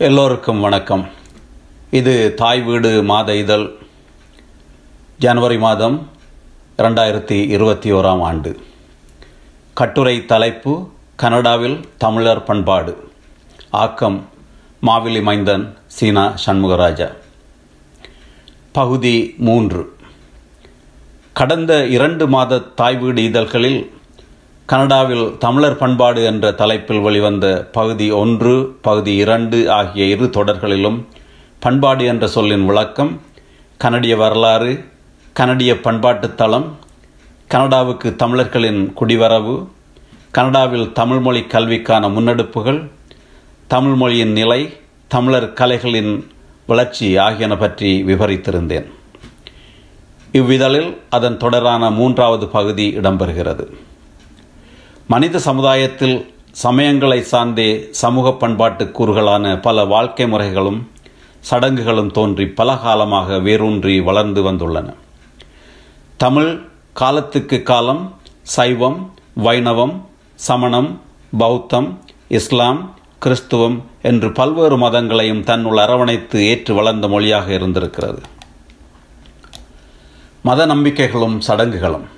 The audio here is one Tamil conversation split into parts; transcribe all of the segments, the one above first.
எல்லோருக்கும் வணக்கம். இது தாய் வீடு மாத இதழ் ஜனவரி மாதம் இரண்டாயிரத்தி இருபத்தி ஓராம் ஆண்டு. கட்டுரை தலைப்பு கனடாவில் தமிழர் பண்பாடு. ஆக்கம் மாவிலி மைந்தன் சீனா சண்முகராஜா. பகுதி மூன்று. கடந்த இரண்டு மாத தாய் வீடு இதழ்களில் கனடாவில் தமிழர் பண்பாடு என்ற தலைப்பில் வெளிவந்த பகுதி ஒன்று பகுதி இரண்டு ஆகிய இரு தொடர்களிலும் பண்பாடு என்ற சொல்லின் விளக்கம் கனடிய வரலாறு கனடிய பண்பாட்டு தளம் கனடாவுக்கு தமிழர்களின் குடிவரவு கனடாவில் தமிழ்மொழி கல்விக்கான முன்னெடுப்புகள் தமிழ்மொழியின் நிலை தமிழர் கலைகளின் வளர்ச்சி ஆகியன பற்றி விவரித்திருந்தேன். இவ்விதழில் அதன் தொடரான மூன்றாவது பகுதி இடம்பெறுகிறது. மனித சமுதாயத்தில் சமயங்களை சார்ந்தே சமூக பண்பாட்டு கூறுகளான பல வாழ்க்கை முறைகளும் சடங்குகளும் தோன்றி பல காலமாக வேரூன்றி வளர்ந்து வந்துள்ளன. தமிழ் காலத்துக்கு காலம் சைவம் வைணவம் சமணம் பௌத்தம் இஸ்லாம் கிறிஸ்துவம் என்று பல்வேறு மதங்களையும் தன்னுள் அரவணைத்து ஏற்று வளர்ந்த மொழியாக இருந்திருக்கிறது. மத நம்பிக்கைகளும் சடங்குகளும்.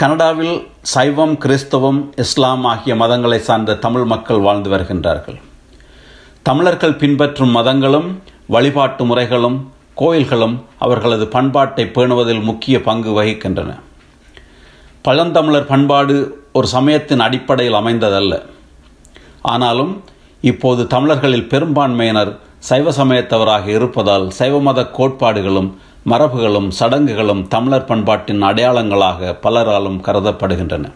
கனடாவில் சைவம் கிறிஸ்தவம் இஸ்லாம் ஆகிய மதங்களை சார்ந்த தமிழ் மக்கள் வாழ்ந்து வருகின்றார்கள். தமிழர்கள் பின்பற்றும் மதங்களும் வழிபாட்டு முறைகளும் கோயில்களும் அவர்களது பண்பாட்டை பேணுவதில் முக்கிய பங்கு வகிக்கின்றன. பழந்தமிழர் பண்பாடு ஒரு சமயத்தின் அடிப்படையில் அமைந்ததல்ல. ஆனாலும் இப்போது தமிழர்களில் பெரும்பான்மையினர் சைவ சமயத்தவராக இருப்பதால் சைவ மத கோட்பாடுகளும் மரபுகளும் சடங்குகளும் தமிழர் பண்பாட்டின் அடையாளங்களாக பலராலும் கருதப்படுகின்றன.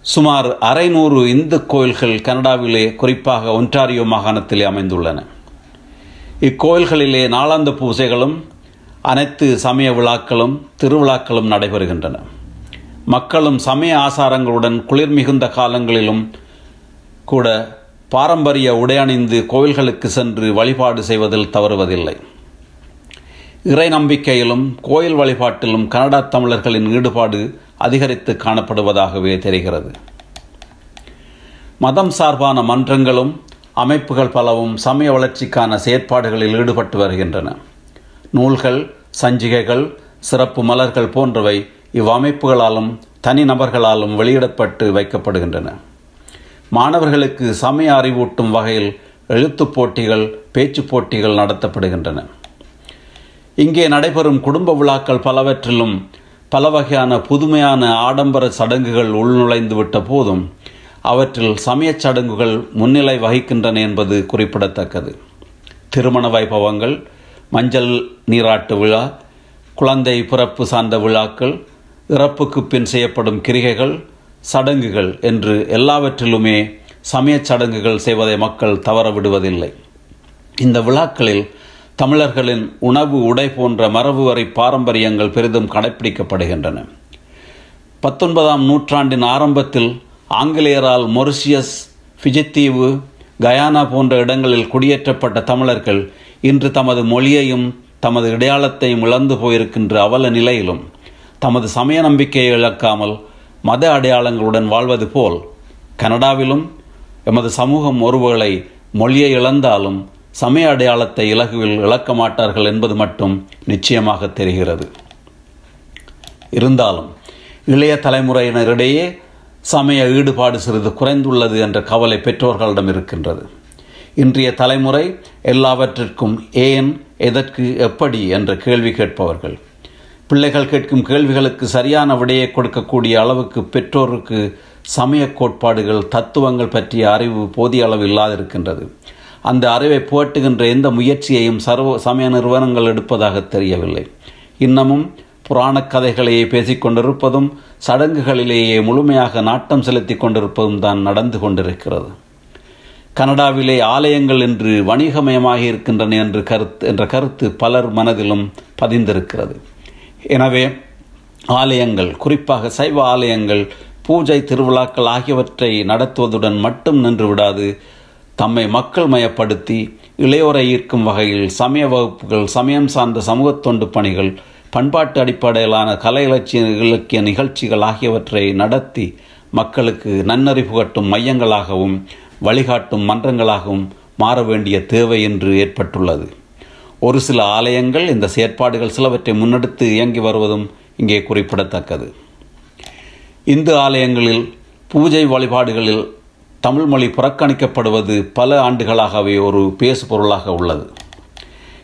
சுமார் அரைநூறு இந்து கோயில்கள் கனடாவிலே குறிப்பாக ஒன்டாரியோ மாகாணத்திலே அமைந்துள்ளன. இக்கோயில்களிலே நாளாந்த பூஜைகளும் அனைத்து சமய விழாக்களும் திருவிழாக்களும் நடைபெறுகின்றன. மக்களும் சமய ஆசாரங்களுடன் குளிர் மிகுந்த காலங்களிலும் கூட பாரம்பரிய உடையணிந்து கோயில்களுக்கு சென்று வழிபாடு செய்வதில் தவறுவதில்லை. இறை நம்பிக்கையிலும் கோயில் வழிபாட்டிலும் கனடா தமிழர்களின் ஈடுபாடு அதிகரித்து காணப்படுவதாகவே தெரிகிறது. மதம் சார்பான மன்றங்களும் அமைப்புகள் பலவும் சமய வளர்ச்சிக்கான செயற்பாடுகளில் ஈடுபட்டு வருகின்றன. நூல்கள் சஞ்சிகைகள் சிறப்பு மலர்கள் போன்றவை இவ்வமைப்புகளாலும் தனிநபர்களாலும் வெளியிடப்பட்டு வைக்கப்படுகின்றன. மாணவர்களுக்கு சமய அறிவூட்டும் வகையில் எழுத்துப் போட்டிகள் பேச்சுப் போட்டிகள் நடத்தப்படுகின்றன. இங்கே நடைபெறும் குடும்ப விழாக்கள் பலவற்றிலும் பல வகையான புதுமையான ஆடம்பர சடங்குகள் உள்நுழைந்து விட்ட போதும் அவற்றில் சமயச் சடங்குகள் முன்னிலை வகிக்கின்றன என்பது குறிப்பிடத்தக்கது. திருமண வைபவங்கள் மஞ்சள் நீராட்டு விழா குழந்தை பிறப்பு சார்ந்த விழாக்கள் இறப்புக்கு பின் செய்யப்படும் கிரிகைகள் சடங்குகள் என்று எல்லாவற்றிலுமே சமயச் சடங்குகள் செய்வதை மக்கள் தவற விடுவதில்லை இந்த விழாக்களில் தமிழர்களின் உணவு உடை போன்ற மரபு வரை பாரம்பரியங்கள் பெரிதும் கடைப்பிடிக்கப்படுகின்றன. பத்தொன்பதாம் நூற்றாண்டின் ஆரம்பத்தில் ஆங்கிலேயரால் மொரிசியஸ் ஃபிஜித்தீவு கயானா போன்ற இடங்களில் குடியேற்றப்பட்ட தமிழர்கள் இன்று தமது மொழியையும் தமது இடையாளத்தையும் இழந்து போயிருக்கின்ற அவல நிலையிலும் தமது சமய நம்பிக்கையை இழக்காமல் மத அடையாளங்களுடன் வாழ்வது போல் கனடாவிலும் எமது சமூகம் ஒருவேளை மொழியை இழந்தாலும் சமய அடையாளத்தை இலகுவில் இழக்க மாட்டார்கள் என்பது மட்டும் நிச்சயமாக தெரிகிறது. இருந்தாலும் இளைய தலைமுறையினரிடையே சமய ஈடுபாடு சிறிது குறைந்துள்ளது என்ற கவலை பெற்றோர்களிடம் இருக்கின்றது. இன்றைய தலைமுறை எல்லாவற்றிற்கும் ஏன் எதற்கு எப்படி என்ற கேள்வி கேட்பவர்கள். பிள்ளைகள் கேட்கும் கேள்விகளுக்கு சரியான விடையை கொடுக்கக்கூடிய அளவுக்கு பெற்றோருக்கு சமய கோட்பாடுகள் தத்துவங்கள் பற்றிய அறிவு போதிய அளவு இல்லாதிருக்கின்றது. அந்த அறிவை புகட்டுகின்ற எந்த முயற்சியையும் சர்வ சமய நிறுவனங்கள் எடுப்பதாக தெரியவில்லை. இன்னமும் புராணக் கதைகளையே பேசிக்கொண்டிருப்பதும் சடங்குகளிலேயே முழுமையாக நாட்டம் செலுத்தி கொண்டிருப்பதும் தான் நடந்து கொண்டிருக்கிறது. கனடாவிலே ஆலயங்கள் என்று வணிகமயமாகி இருக்கின்றன என்று கருத்து என்ற கருத்து பலர் மனதிலும் பதிந்திருக்கிறது. எனவே ஆலயங்கள் குறிப்பாக சைவ ஆலயங்கள் பூஜை திருவிழாக்கள் ஆகியவற்றை நடத்துவதுடன் மட்டும் நின்று விடாது. தம்மை மக்கள் மயப்படுத்தி இளையோரை ஈர்க்கும் வகையில் சமய வகுப்புகள் சமயம் சார்ந்த சமூக தொண்டு பணிகள் பண்பாட்டு அடிப்படையிலான கலை இலட்சிய இலக்கிய நிகழ்ச்சிகள் ஆகியவற்றை நடத்தி மக்களுக்கு நன்னறிவுகட்டும் மையங்களாகவும் வழிகாட்டும் மன்றங்களாகவும் மாற வேண்டிய தேவை என்று ஏற்பட்டுள்ளது. ஒரு சில ஆலயங்கள் இந்த செயற்பாடுகள் சிலவற்றை முன்னெடுத்து இயங்கி வருவதும் இங்கே குறிப்பிடத்தக்கது. இந்து ஆலயங்களில் பூஜை வழிபாடுகளில் தமிழ் மொழி புறக்கணிக்கப்படுவது பல ஆண்டுகளாகவே ஒரு பேசு பொருளாக உள்ளது.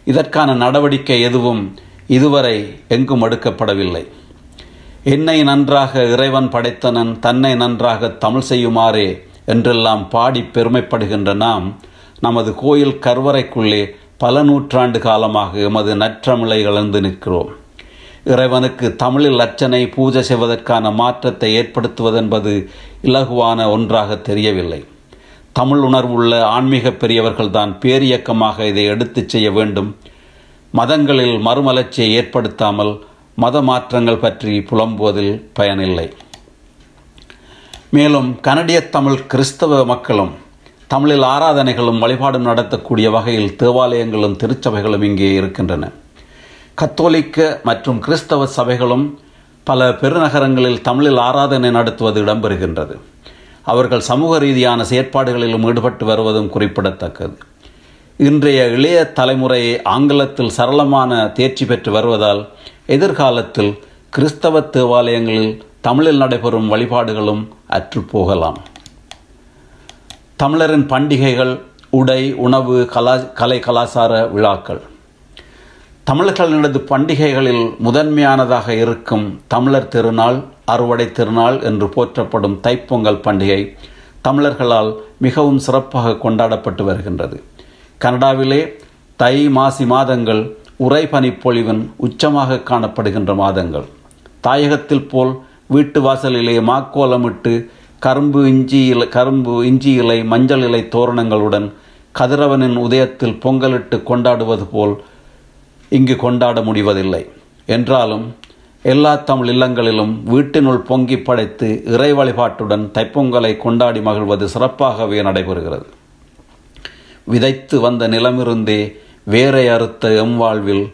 இதற்கான நடவடிக்கை எதுவும் இதுவரை எங்கும் எடுக்கப்படவில்லை. என்னை நன்றாக இறைவன் படைத்தனன் தன்னை நன்றாக தமிழ் செய்யுமாறே என்றெல்லாம் பாடி பெருமைப்படுகின்ற நாம் நமது கோயில் கருவறைக்குள்ளே பல நூற்றாண்டு காலமாக எமது நற்றமிழை இழந்து நிற்கிறோம். இறைவனுக்கு தமிழில் அர்ச்சனை பூஜை செய்வதற்கான மாற்றத்தை ஏற்படுத்துவதென்பது இலகுவான ஒன்றாக தெரியவில்லை. தமிழ் உணர்வுள்ள ஆன்மீக பெரியவர்கள்தான் பேரியக்கமாக இதை எடுத்துச் செய்ய வேண்டும். மதங்களில் மறுமலர்ச்சியை ஏற்படுத்தாமல் மத மாற்றங்கள் பற்றி புலம்புவதில் பயனில்லை. மேலும் கனடிய தமிழ் கிறிஸ்தவ மக்களும் தமிழில் ஆராதனைகளும் வழிபாடும் நடத்தக்கூடிய வகையில் தேவாலயங்களும் திருச்சபைகளும் இங்கே இருக்கின்றன. கத்தோலிக்க மற்றும் கிறிஸ்தவ சபைகளும் பல பெருநகரங்களில் தமிழில் ஆராதனை நடத்துவது இடம்பெறுகின்றது. அவர்கள் சமூக ரீதியான செயற்பாடுகளிலும் ஈடுபட்டு வருவதும் குறிப்பிடத்தக்கது. இன்றைய இளைய தலைமுறை ஆங்கிலத்தில் சரளமான தேர்ச்சி பெற்று வருவதால் எதிர்காலத்தில் கிறிஸ்தவ தேவாலயங்களில் தமிழில் நடைபெறும் வழிபாடுகளும் அற்றுப்போகலாம் தமிழரின் பண்டிகைகள் உடை உணவு கலா கலை கலாச்சார விழாக்கள். தமிழர்களினது பண்டிகைகளில் முதன்மையானதாக இருக்கும் தமிழர் திருநாள் அறுவடை திருநாள் என்று போற்றப்படும் தைப்பொங்கல் பண்டிகை தமிழர்களால் மிகவும் சிறப்பாக கொண்டாடப்பட்டு வருகின்றது. கனடாவிலே தை மாசி மாதங்கள் உறைபனிப்பொழிவின் உச்சமாக காணப்படுகின்ற மாதங்கள். தாயகத்தில் போல் வீட்டு வாசலிலே மாக்கோலமிட்டு கரும்பு இஞ்சி இலை கரும்பு இஞ்சி இலை மஞ்சள் இலை தோரணங்களுடன் கதிரவனின் உதயத்தில் பொங்கலிட்டு கொண்டாடுவது போல் இங்கு கொண்டாட முடிவதில்லை. என்றாலும் எல்லா தமிழ் இல்லங்களிலும் வீட்டினுள் பொங்கி படைத்து இறை வழிபாட்டுடன் தைப்பொங்கலை கொண்டாடி மகிழ்வது சிறப்பாகவே நடைபெறுகிறது. விதைத்து வந்த நிலமிருந்தே வேரை அறுத்த எம்வாழ்வில்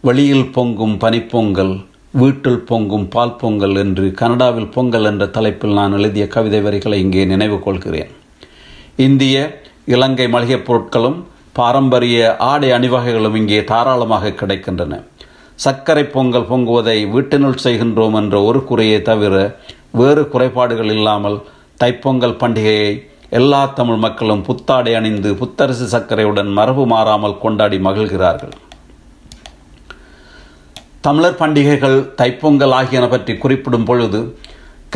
வெளியில் பொங்கும் பனிப்பொங்கல் வீட்டில் பொங்கும் பால் பொங்கல் என்று கனடாவில் பொங்கல் என்ற தலைப்பில் நான் எழுதிய கவிதை வரிகளை இங்கே நினைவு கொள்கிறேன். இந்திய இலங்கை மளிகைப் பொருட்களும் பாரம்பரிய ஆடை அணிவகைகளும் இங்கே தாராளமாக கிடைக்கின்றன. சர்க்கரை பொங்கல் பொங்குவதை வீட்டினுள் செய்கின்றோம் என்ற ஒரு குறையை தவிர வேறு குறைபாடுகள் இல்லாமல் தைப்பொங்கல் பண்டிகையை எல்லா தமிழ் மக்களும் புத்தாடை அணிந்து புத்தரசு சர்க்கரையுடன் மரபு மாறாமல் கொண்டாடி மகிழ்கிறார்கள். தமிழர் பண்டிகைகள் தைப்பொங்கல் ஆகியன பற்றி குறிப்பிடும் பொழுது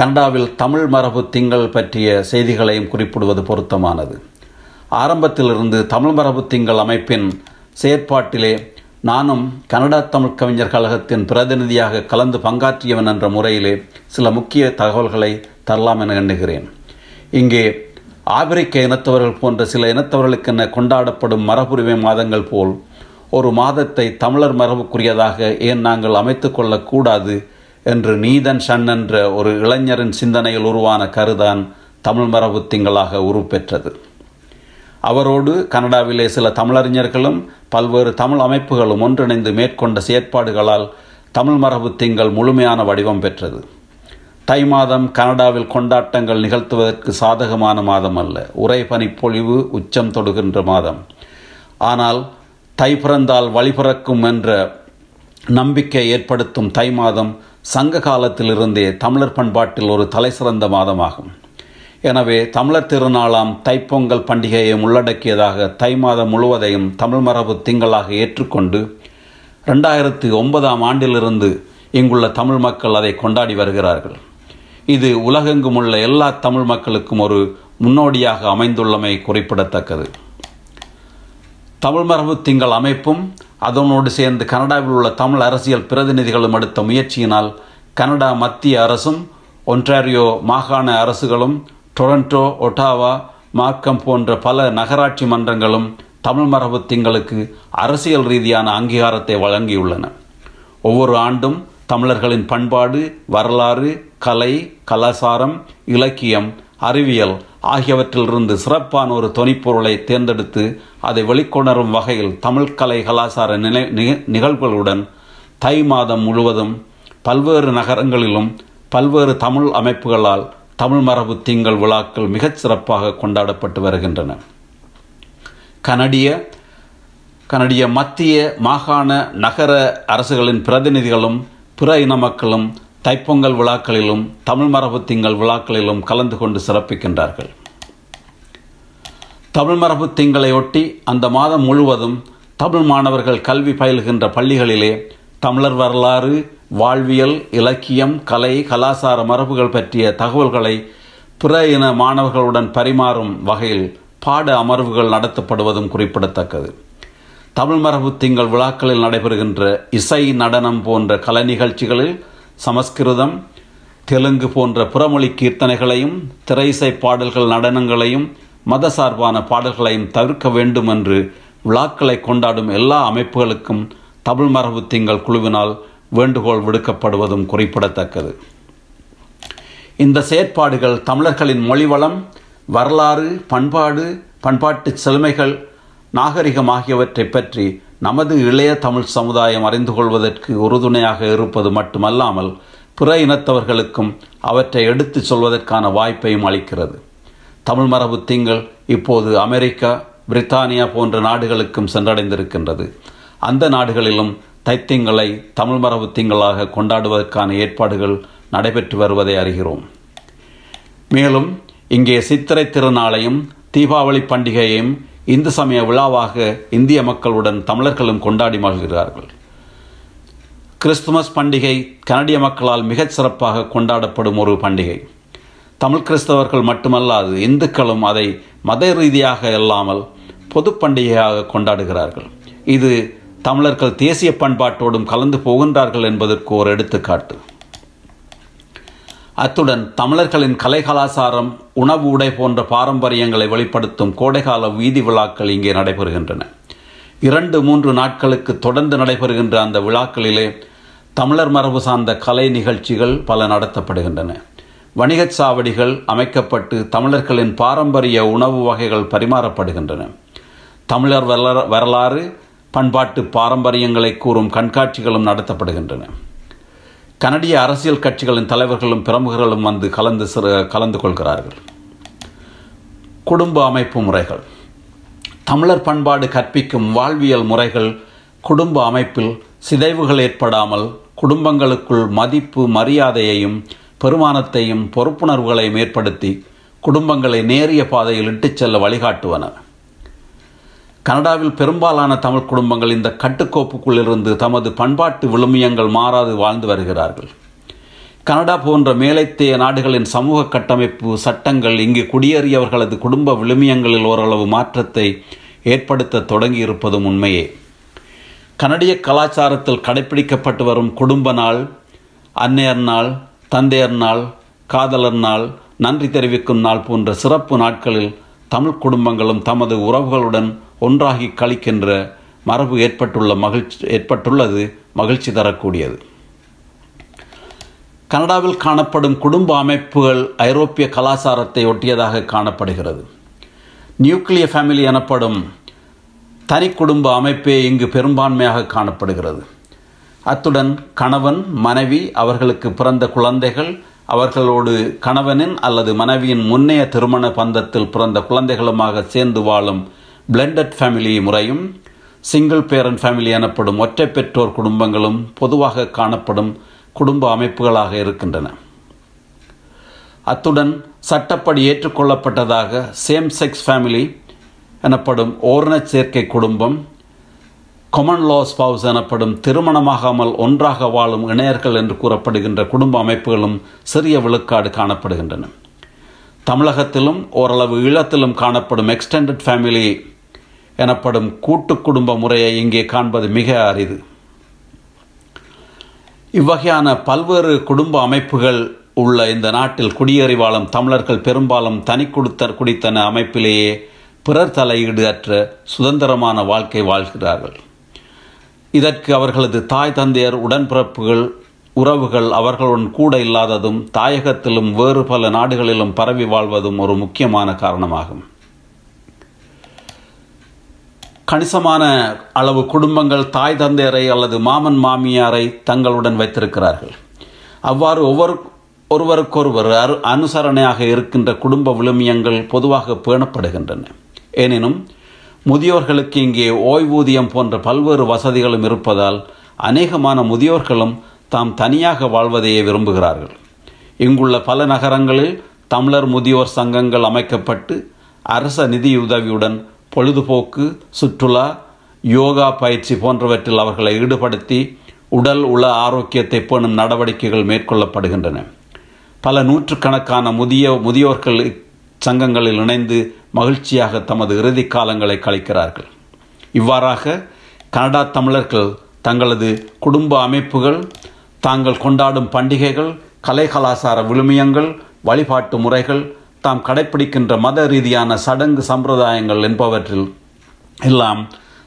கனடாவில் தமிழ் மரபு திங்கள் பற்றிய செய்திகளையும் குறிப்பிடுவது பொருத்தமானது. ஆரம்பத்திலிருந்து தமிழ் மரபு திங்கள் அமைப்பின் செயற்பாட்டிலே நானும் கனடா தமிழ் கவிஞர் கழகத்தின் பிரதிநிதியாக கலந்து பங்காற்றியவன் என்ற முறையிலே சில முக்கிய தகவல்களை தரலாம் என எண்ணுகிறேன். இங்கே ஆப்பிரிக்க இனத்தவர்கள் போன்ற சில இனத்தவர்களுக்கென கொண்டாடப்படும் மரபுரிமை மாதங்கள் போல் ஒரு மாதத்தை தமிழர் மரபுக்குரியதாக ஏன் நாங்கள் அமைத்து கொள்ளக்கூடாது என்று நீதன் ஷன் என்ற ஒரு இளைஞரின் சிந்தனையில் உருவான கருதான் தமிழ் மரபு திங்களாக உருப்பெற்றது. அவரோடு கனடாவிலே சில தமிழறிஞர்களும் பல்வேறு தமிழ் அமைப்புகளும் ஒன்றிணைந்து மேற்கொண்ட செயற்பாடுகளால் தமிழ் மரபு திங்கள் முழுமையான வடிவம் பெற்றது. தை மாதம் கனடாவில் கொண்டாட்டங்கள் நிகழ்த்துவதற்கு சாதகமான மாதம் அல்ல. உரை பனிப்பொழிவு உச்சம் தொடுகின்ற மாதம். ஆனால் தை பிறந்தால் வழிபிறக்கும் என்ற நம்பிக்கை ஏற்படுத்தும் தை மாதம் சங்க காலத்திலிருந்தே தமிழர் பண்பாட்டில் ஒரு தலைசிறந்த மாதமாகும். எனவே தமிழர் திருநாளாம் தைப்பொங்கல் பண்டிகையை உள்ளடக்கியதாக தை மாதம் முழுவதையும் தமிழ் மரபு திங்களாக ஏற்றுக்கொண்டு ரெண்டாயிரத்து ஒன்பதாம் ஆண்டிலிருந்து இங்குள்ள தமிழ் மக்கள் அதை கொண்டாடி வருகிறார்கள். இது உலகெங்கும் உள்ள எல்லா தமிழ் மக்களுக்கும் ஒரு முன்னோடியாக அமைந்துள்ளமை குறிப்பிடத்தக்கது. தமிழ் மரபு திங்கள் அமைப்பும் அதனோடு சேர்ந்து கனடாவில் உள்ள தமிழ் அரசியல் பிரதிநிதிகளும் எடுத்த முயற்சியினால் கனடா மத்திய அரசும் ஒன்றாரியோ மாகாண அரசுகளும் டொரண்டோ ஒட்டாவா மார்க்கம் போன்ற பல நகராட்சி மன்றங்களும் தமிழ் மரபு திங்களுக்கு அரசியல் ரீதியான அங்கீகாரத்தை வழங்கியுள்ளன. ஒவ்வொரு ஆண்டும் தமிழர்களின் பண்பாடு வரலாறு கலை கலாசாரம் இலக்கியம் அறிவியல் ஆகியவற்றிலிருந்து சிறப்பான ஒரு தொனிப்பொருளை தேர்ந்தெடுத்து அதை வெளிக்கொணரும் வகையில் தமிழ் கலை கலாச்சார நிலை நிகழ்வுகளுடன் தை மாதம் முழுவதும் பல்வேறு நகரங்களிலும் பல்வேறு தமிழ் அமைப்புகளால் தமிழ் மரபு திங்கள் விழாக்கள் மிகச் சிறப்பாக கொண்டாடப்பட்டு வருகின்றன. கனடிய கனடிய மத்திய மாகாண நகர அரசுகளின் பிரதிநிதிகளும் பிற இன மக்களும் தைப்பொங்கல் விழாக்களிலும் தமிழ் மரபு திங்கள் விழாக்களிலும் கலந்து கொண்டு சிறப்பிக்கின்றார்கள். தமிழ் மரபு திங்களையொட்டி அந்த மாதம் முழுவதும் தமிழ் மாணவர்கள் கல்வி பயில்கின்ற பள்ளிகளிலே தமிழர் வரலாறு வாழ்வியல் இலக்கியம் கலை கலாசார மரபுகள் பற்றிய தகவல்களை பிற இன மாணவர்களுடன் பரிமாறும் வகையில் பாட அமர்வுகள் நடத்தப்படுவதும் குறிப்பிடத்தக்கது. தமிழ் மரபு திங்கள் விழாக்களில் நடைபெறுகின்ற இசை நடனம் போன்ற கலை நிகழ்ச்சிகளில் சமஸ்கிருதம் தெலுங்கு போன்ற புறமொழி கீர்த்தனைகளையும் திரையிசை பாடல்கள் நடனங்களையும் மத சார்பான பாடல்களையும் தவிர்க்க வேண்டும் என்று விழாக்களை கொண்டாடும் எல்லா அமைப்புகளுக்கும் தமிழ் மரபு திங்கள் குழுவினால் வேண்டுகோள் விடுக்கப்படுவதும் குறிப்பிடத்தக்கது. இந்த செயற்பாடுகள் தமிழர்களின் மொழிவளம் வரலாறு பண்பாடு பண்பாட்டு செழுமைகள் நாகரிகம் ஆகியவற்றை பற்றி நமது இளைய தமிழ் சமுதாயம் அறிந்து கொள்வதற்கு உறுதுணையாக இருப்பது மட்டுமல்லாமல் பிற இனத்தவர்களுக்கும் அவற்றை எடுத்துச் சொல்வதற்கான வாய்ப்பையும் அளிக்கிறது. தமிழ் மரபு திங்கள் இப்போது அமெரிக்கா பிரித்தானியா போன்ற நாடுகளுக்கும் சென்றடைந்திருக்கின்றது. அந்த நாடுகளிலும் தைத்திங்களை தமிழ் மரபு திங்களாக கொண்டாடுவதற்கான ஏற்பாடுகள் நடைபெற்று வருவதை அறிகிறோம். மேலும் இங்கே சித்திரை திருநாளையும் தீபாவளி பண்டிகையையும் இந்து சமய விழாவாக இந்திய மக்களுடன் தமிழர்களும் கொண்டாடி மகிழ்கிறார்கள். கிறிஸ்துமஸ் பண்டிகை கனடிய மக்களால் மிகச் சிறப்பாக கொண்டாடப்படும் ஒரு பண்டிகை. தமிழ் கிறிஸ்தவர்கள் மட்டுமல்லாது இந்துக்களும் அதை மத ரீதியாக இல்லாமல் பொது பண்டிகையாக கொண்டாடுகிறார்கள். இது தமிழர்கள் தேசிய பண்பாட்டோடும் கலந்து போகின்றார்கள் என்பதற்கு ஒரு எடுத்துக்காட்டு. அத்துடன் தமிழர்களின் கலை கலாச்சாரம் உணவு உடை போன்ற பாரம்பரியங்களை வெளிப்படுத்தும் கோடைகால வீதி விழாக்கள் இங்கே நடைபெறுகின்றன. இரண்டு மூன்று நாட்களுக்கு தொடர்ந்து நடைபெறுகின்ற அந்த விழாக்களிலே தமிழர் மரபு சார்ந்த கலை நிகழ்ச்சிகள் பல நடத்தப்படுகின்றன. வணிகச் சாவடிகள் அமைக்கப்பட்டு தமிழர்களின் பாரம்பரிய உணவு வகைகள் பரிமாறப்படுகின்றன. தமிழர் வரலாறு பண்பாட்டு பாரம்பரியங்களை கூறும் கண்காட்சிகளும் நடத்தப்படுகின்றன. கனடிய அரசியல் கட்சிகளின் தலைவர்களும் பிரமுகர்களும் வந்து கலந்து கலந்து கொள்கிறார்கள். குடும்ப அமைப்பு முறைகள். தமிழர் பண்பாடு கற்பிக்கும் வாழ்வியல் முறைகள் குடும்ப அமைப்பில் சிதைவுகள் ஏற்படாமல் குடும்பங்களுக்குள் மதிப்பு மரியாதையையும் பெருமானத்தையும் பொறுப்புணர்வுகளையும் ஏற்படுத்தி குடும்பங்களை நேரிய பாதையில் இட்டுச் செல்ல வழிகாட்டுவன. கனடாவில் பெரும்பாலான தமிழ் குடும்பங்கள் இந்த கட்டுக்கோப்புக்குள்ளிருந்து தமது பண்பாட்டு விழுமியங்கள் மாறாது வாழ்ந்து வருகிறார்கள். கனடா போன்ற மேலைத்தேய நாடுகளின் சமூக கட்டமைப்பு சட்டங்கள் இங்கு குடியேறியவர்களது குடும்ப விழுமியங்களில் ஓரளவு மாற்றத்தை ஏற்படுத்த தொடங்கியிருப்பதும் உண்மையே. கனடிய கலாச்சாரத்தில் கடைபிடிக்கப்பட்டு வரும் குடும்ப நாள் அன்னையர் நாள் தந்தையர் நாள் காதலர் நாள் நன்றி தெரிவிக்கும் நாள் போன்ற சிறப்பு நாட்களில் தமிழ் குடும்பங்களும் தமது உறவுகளுடன் ஒன்றாகி கழிக்கின்ற மரபு ஏற்பட்டுள்ள மகிழ்ச்சி ஏற்பட்டுள்ளது மகிழ்ச்சி தரக்கூடியது. கனடாவில் காணப்படும் குடும்ப அமைப்புகள் ஐரோப்பிய கலாச்சாரத்தை ஒட்டியதாக காணப்படுகிறது. நியூக்ளிய ஃபேமிலி எனப்படும் தனி குடும்ப அமைப்பே இங்கு பெரும்பான்மையாக காணப்படுகிறது. அத்துடன் கணவன் மனைவி அவர்களுக்கு பிறந்த குழந்தைகள் அவர்களோடு கணவனின் அல்லது மனைவியின் முன்னைய திருமண பந்தத்தில் பிறந்த குழந்தைகளுமாக சேர்ந்து வாழும் பிளெண்டட் ஃபேமிலி முறையும் சிங்கிள் பேரண்ட் ஃபேமிலி எனப்படும் ஒற்றை பெற்றோர் குடும்பங்களும் பொதுவாக காணப்படும் குடும்ப அமைப்புகளாக இருக்கின்றன. அத்துடன் சட்டப்படி ஏற்றுக்கொள்ளப்பட்டதாக சேம் செக்ஸ் ஃபேமிலி எனப்படும் ஓரண சேர்க்கை குடும்பம் கொமன் லா ஸ்பவுஸ் எனப்படும் திருமணமாகாமல் ஒன்றாக வாழும் இணையர்கள் என்று கூறப்படுகின்ற குடும்ப அமைப்புகளும் சிறிய விழுக்காடு காணப்படுகின்றன. தமிழகத்திலும் ஓரளவு ஈழத்திலும் காணப்படும் எக்ஸ்டெண்டட் ஃபேமிலி எனப்படும் கூட்டு குடும்ப முறையை இங்கே காண்பது மிக அரிது. இவ்வகையான பல்வேறு குடும்ப அமைப்புகள் உள்ள இந்த நாட்டில் குடியேறி வாழும் தமிழர்கள் பெரும்பாலும் தனி குடுத்த குடித்தன அமைப்பிலேயே பிறர் தலையீடு அற்ற சுதந்திரமான வாழ்க்கை வாழ்கிறார்கள். இதற்கு அவர்களது தாய் தந்தையர் உடன்பிறப்புகள் உறவுகள் அவர்களுடன் கூட இல்லாததும் தாயகத்திலும் வேறு பல நாடுகளிலும் பரவி வாழ்வதும் ஒரு முக்கியமான காரணமாகும். கணிசமான அளவு குடும்பங்கள் தாய் தந்தையரை அல்லது மாமன் மாமியாரை தங்களுடன் வைத்திருக்கிறார்கள். அவ்வாறு ஒவ்வொரு ஒருவருக்கொருவர் அரு அனுசரணையாக இருக்கின்ற குடும்ப விழுமியங்கள் பொதுவாக பேணப்படுகின்றன. எனினும் முதியோர்களுக்கு இங்கே ஓய்வூதியம் போன்ற பல்வேறு வசதிகளும் இருப்பதால் அநேகமான முதியோர்களும் தாம் தனியாக வாழ்வதையே விரும்புகிறார்கள். இங்குள்ள பல நகரங்களில் தமிழர் முதியோர் சங்கங்கள் அமைக்கப்பட்டு அரச நிதியுதவியுடன் பொழுதுபோக்கு சுற்றுலா யோகா பயிற்சி போன்றவற்றில் அவர்களை ஈடுபடுத்தி உடல் உள ஆரோக்கியத்தை பேணும் நடவடிக்கைகள் மேற்கொள்ளப்படுகின்றன. பல நூற்றுக்கணக்கான முதிய முதியோர்கள் சங்கங்களில் இணைந்து மகிழ்ச்சியாக தமது இறுதி காலங்களை கழிக்கிறார்கள். இவ்வாறாக கனடா தமிழர்கள் தங்களது குடும்ப அமைப்புகள் தாங்கள் கொண்டாடும் பண்டிகைகள் கலை கலாசார விழுமியங்கள் வழிபாட்டு முறைகள் தாம் கடைப்பிடிக்கின்ற மத ரீதியான சடங்கு சம்பிரதாயங்கள் என்பவற்றில் எல்லாம்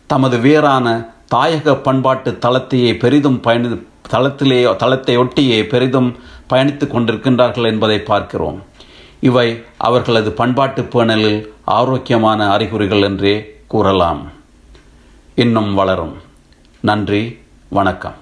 தமது வேறான தாயக பண்பாட்டு தளத்தையே பெரிதும் பயணி தளத்திலேயோ தளத்தை ஒட்டியே பெரிதும் பயணித்து கொண்டிருக்கின்றார்கள் என்பதை பார்க்கிறோம். இவை அவர்களது பண்பாட்டு பேணலில் ஆரோக்கியமான அறிகுறிகள் என்றே கூறலாம். இன்னும் வளரும். நன்றி வணக்கம்.